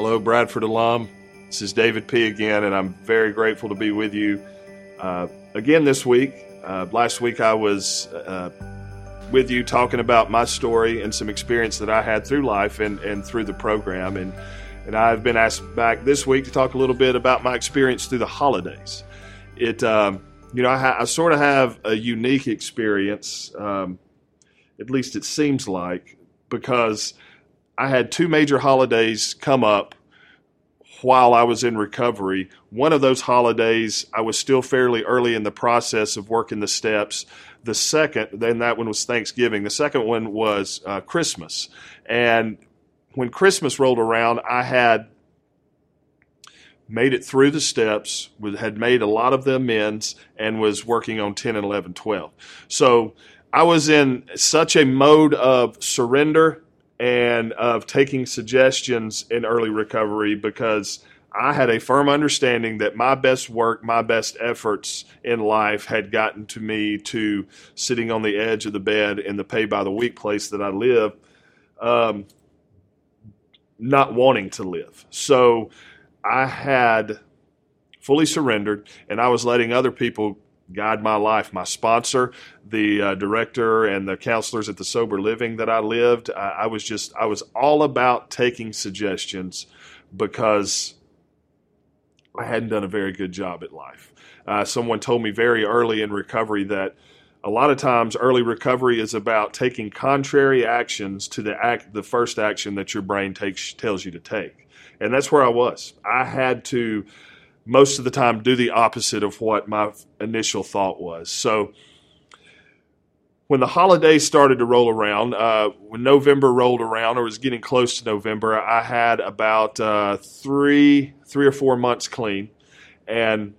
Hello, Bradford alum. This is David P. again, and I'm very grateful to be with you uh, again this week. Uh, last week I was uh, with you talking about my story and some experience that I had through life and, and through the program. And, and I've been asked back this week to talk a little bit about my experience through the holidays. It, um, you know, I, ha- I, sort of have a unique experience, um, at least it seems like, because I had two major holidays come up while I was in recovery. One of those holidays, I was still fairly early in the process of working the steps. The second, then that one was Thanksgiving. The second one was uh, Christmas. And when Christmas rolled around, I had made it through the steps, had made a lot of the amends, and was working on 10 and 11, 12. So I was in such a mode of surrender and of taking suggestions in early recovery because I had a firm understanding that my best work, my best efforts in life had gotten to me to sitting on the edge of the bed in the pay by the week place that I live, um, not wanting to live. So I had fully surrendered and I was letting other people guide my life. My sponsor, the uh, director, and the counselors at the sober living that I lived, I, I was just I was all about taking suggestions because I hadn't done a very good job at life. Uh, someone told me very early in recovery that a lot of times early recovery is about taking contrary actions to the act the first action that your brain takes tells you to take and that's where i was i had to most of the time do the opposite of what my initial thought was. So when the holidays started to roll around, uh, when November rolled around or was getting close to November, I had about uh, three, three or four months clean, and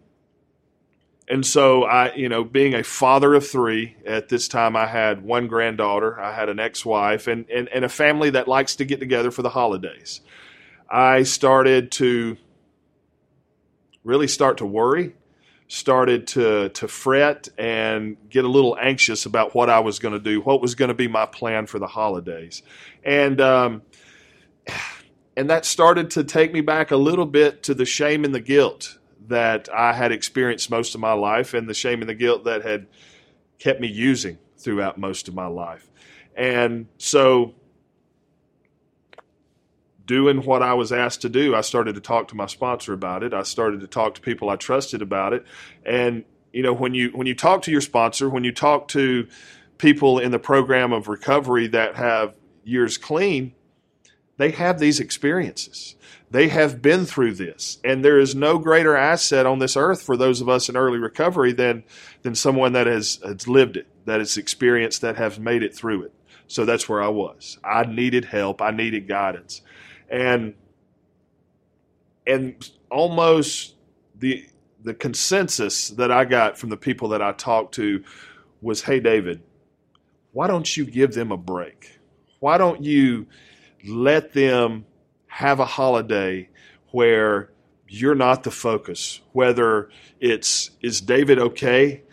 and so I, you know, being a father of three at this time, I had one granddaughter, I had an ex-wife, and and, and a family that likes to get together for the holidays. I started to really start to worry, started to to fret and get a little anxious about what I was going to do, what was going to be my plan for the holidays, and um, and that started to take me back a little bit to the shame and the guilt that I had experienced most of my life, and the shame and the guilt that had kept me using throughout most of my life, and so doing what I was asked to do, I started to talk to my sponsor about it. I started to talk to people I trusted about it. And you know, when you when you talk to your sponsor, when you talk to people in the program of recovery that have years clean, they have these experiences. They have been through this, and there is no greater asset on this earth for those of us in early recovery than than someone that has, has lived it, that has experienced, that has made it through it. So that's where I was. I needed help. I needed guidance and and almost the the consensus that I got from the people that I talked to was, "Hey, David, why don't you give them a break? Why don't you let them have a holiday where you're not the focus? Whether it's is David okay?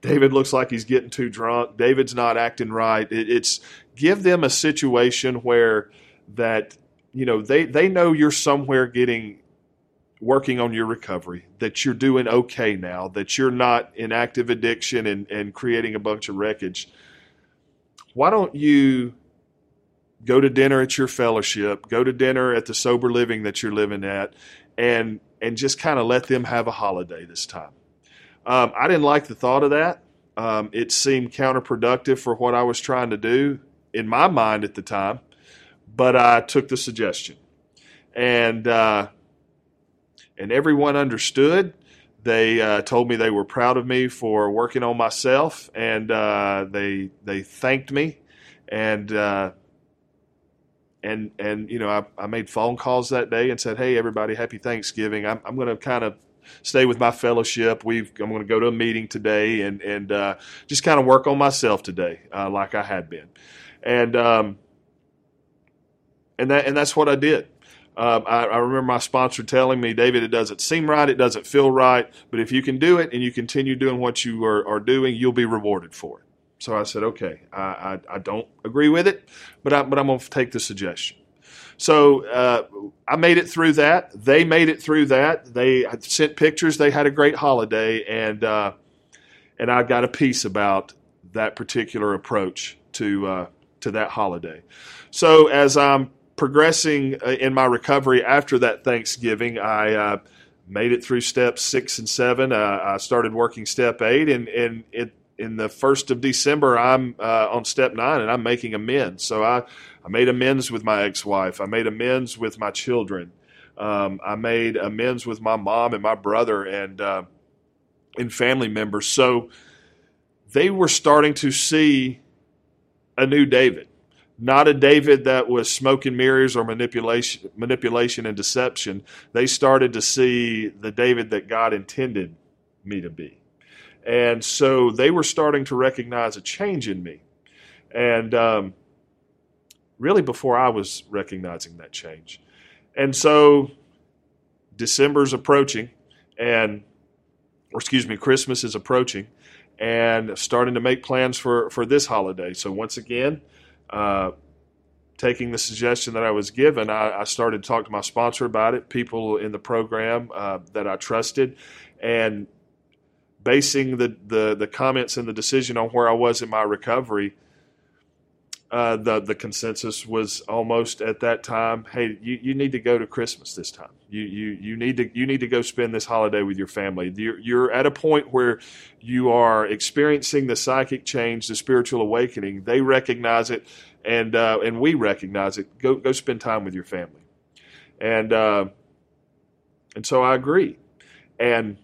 David looks like he's getting too drunk. David's not acting right. It, it's give them a situation where that you know they they know you're somewhere getting working on your recovery that you're doing okay now that you're not in active addiction and, and creating a bunch of wreckage. Why don't you go to dinner at your fellowship go to dinner at the sober living that you're living at and and just kind of let them have a holiday this time? Um, i didn't like the thought of that. Um, it seemed counterproductive for what i was trying to do in my mind at the time but I took the suggestion, and uh, and everyone understood. They uh, told me they were proud of me for working on myself, and uh, they they thanked me, and uh, and and you know I, I made phone calls that day and said, "Hey, everybody, happy Thanksgiving." I'm, I'm going to kind of stay with my fellowship. We've I'm going to go to a meeting today and and uh, just kind of work on myself today, uh, like I had been, and. Um, and that and that's what I did. Um, I, I, remember my sponsor telling me, David, it doesn't seem right, it doesn't feel right, but if you can do it and you continue doing what you are, are doing, you'll be rewarded for it. So I said, okay, I, I, I don't agree with it, but, I, but I'm going to take the suggestion. So uh, I made it through that. They made it through that. They sent pictures. They had a great holiday, and uh, and I got a piece about that particular approach to uh, to that holiday. So as I'm progressing uh, in my recovery after that Thanksgiving, I uh, made it through steps six and seven. Uh, I started working step eight, and and it, in the first of December, I'm uh, on step nine, and I'm making amends. So I I made amends with my ex-wife. I made amends with my children. Um, I made amends with my mom and my brother and uh, and family members. So they were starting to see a new David not a David that was smoke and mirrors or manipulation, manipulation and deception. They started to see the David that God intended me to be. And so they were starting to recognize a change in me. And um, really before I was recognizing that change. And so December's approaching, and, or excuse me, Christmas is approaching, and starting to make plans for, for this holiday. So once again, uh, taking the suggestion that I was given, I, I, started to talk to my sponsor about it, people in the program uh, that I trusted, and basing the, the, the comments and the decision on where I was in my recovery. Uh, the the consensus was almost at that time. Hey, you, you need to go to Christmas this time. You you you need to you need to go spend this holiday with your family. You're, you're at a point where you are experiencing the psychic change, the spiritual awakening. They recognize it and uh, and we recognize it. Go go spend time with your family, and uh, and so I agree. And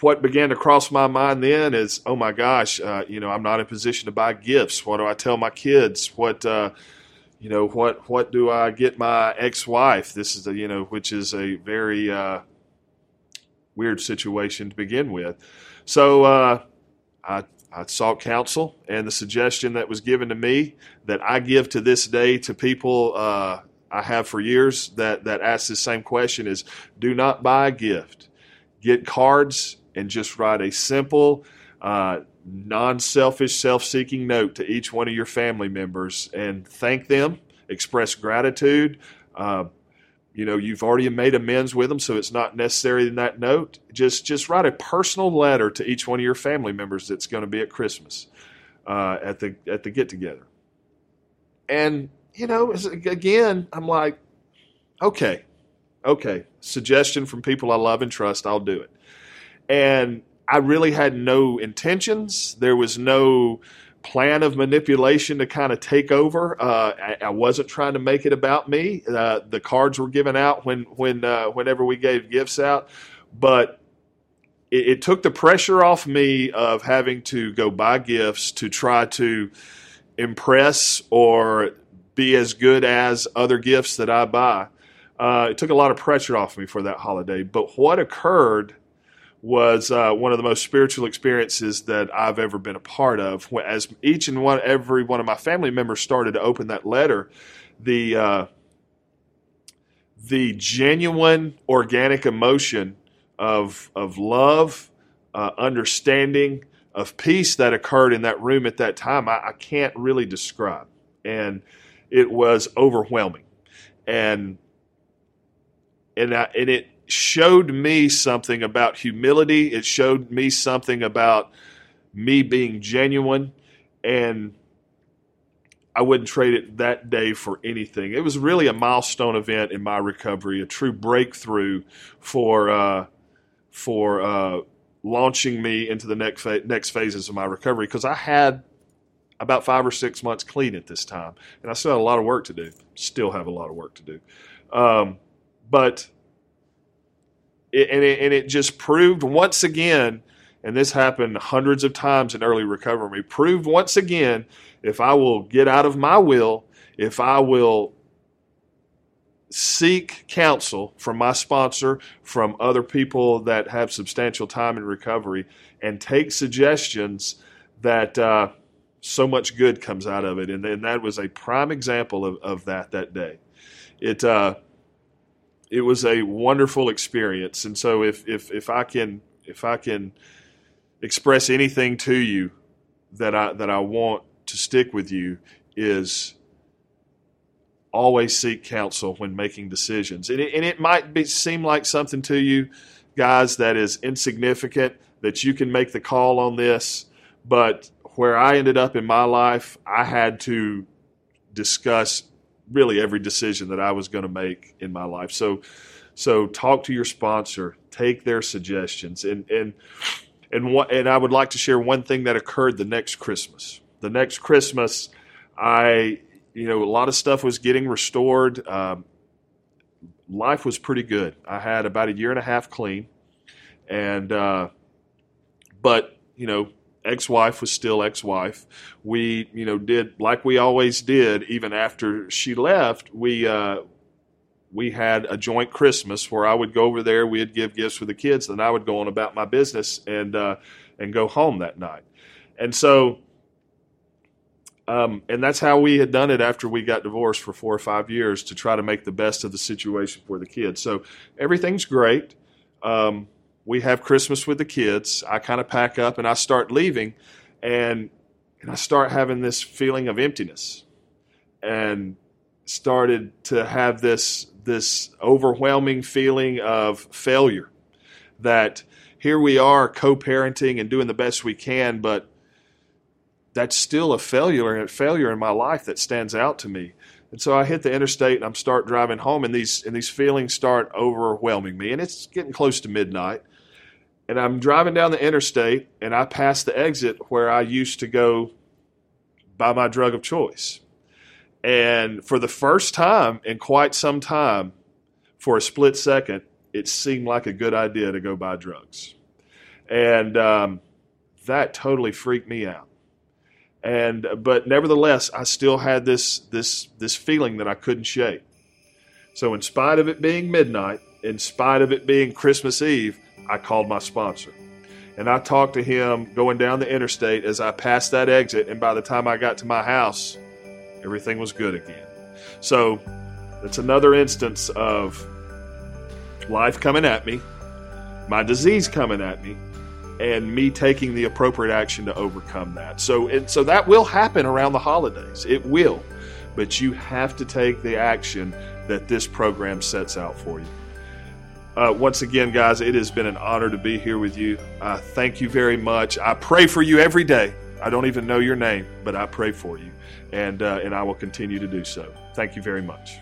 what began to cross my mind then is, oh my gosh, uh, you know, I'm not in a position to buy gifts. What do I tell my kids? What uh, you know, what what do I get my ex-wife? This is a you know, which is a very uh, weird situation to begin with. So uh, I I sought counsel, and the suggestion that was given to me that I give to this day to people uh, I have for years that, that ask the same question is do not buy a gift. Get cards and just write a simple, uh, non selfish, self seeking note to each one of your family members and thank them, express gratitude. Uh, you know you've already made amends with them so it's not necessary in that note just just write a personal letter to each one of your family members that's going to be at christmas uh, at the at the get together and you know again i'm like okay okay suggestion from people i love and trust i'll do it and i really had no intentions there was no plan of manipulation to kind of take over. Uh, I, I, wasn't trying to make it about me. Uh, the cards were given out when when uh, whenever we gave gifts out, but it, it, took the pressure off me of having to go buy gifts to try to impress or be as good as other gifts that I buy. Uh, it took a lot of pressure off me for that holiday. But what occurred was uh, one of the most spiritual experiences that I've ever been a part of. As each and one, every one of my family members started to open that letter, the uh, the genuine organic emotion of of love, uh, understanding, of peace that occurred in that room at that time, I, I can't really describe, and it was overwhelming, and and I, and it showed me something about humility. It showed me something about me being genuine, and I wouldn't trade it that day for anything. It was really a milestone event in my recovery, a true breakthrough for uh, for uh, launching me into the next fa- next phases of my recovery because I had about five or six months clean at this time, and I still had a lot of work to do. Still have a lot of work to do, um, but it, and, it, and it just proved once again, and this happened hundreds of times in early recovery, proved once again if I will get out of my will, if I will seek counsel from my sponsor, from other people that have substantial time in recovery, and take suggestions that uh, so much good comes out of it. And, that was a prime example of, of that that day. It uh, it was a wonderful experience. And so if if if I can if I can express anything to you that I that I want to stick with you is always seek counsel when making decisions. And it, and it might be, seem like something to you, guys, that is insignificant, that you can make the call on this. But where I ended up in my life, I had to discuss really every decision that I was going to make in my life. So, so talk to your sponsor, take their suggestions, and and and what. And I would like to share one thing that occurred the next Christmas. The next Christmas, I you know a lot of stuff was getting restored. Um, life was pretty good. I had about a year and a half clean, and uh, but you know ex-wife was still ex-wife. We, you know, did like we always did. Even after she left, we uh, we had a joint Christmas where I would go over there. We'd give gifts for the kids, and I would go on about my business and uh, and go home that night. And so, um, and that's how we had done it after we got divorced for four or five years to try to make the best of the situation for the kids. So everything's great. Um, we have Christmas with the kids. I kind of pack up and I start leaving, and and I start having this feeling of emptiness, and started to have this this overwhelming feeling of failure. That here we are co-parenting and doing the best we can, but that's still a failure and a failure in my life that stands out to me. And so I hit the interstate and I'm start driving home and these and these feelings start overwhelming me and it's getting close to midnight and I'm driving down the interstate and I pass the exit where I used to go buy my drug of choice. And for the first time in quite some time, for a split second, it seemed like a good idea to go buy drugs. And um, that totally freaked me out. And but nevertheless, I still had this this this feeling that I couldn't shake. So in spite of it being midnight, in spite of it being Christmas Eve, I called my sponsor. And I talked to him going down the interstate as I passed that exit. And by the time I got to my house, everything was good again. So it's another instance of life coming at me, my disease coming at me, and me taking the appropriate action to overcome that. So, it, so that will happen around the holidays. It will. But you have to take the action that this program sets out for you. Uh, once again, guys, it has been an honor to be here with you. Uh, thank you very much. I pray for you every day. I don't even know your name, but I pray for you, and uh, and I will continue to do so. Thank you very much.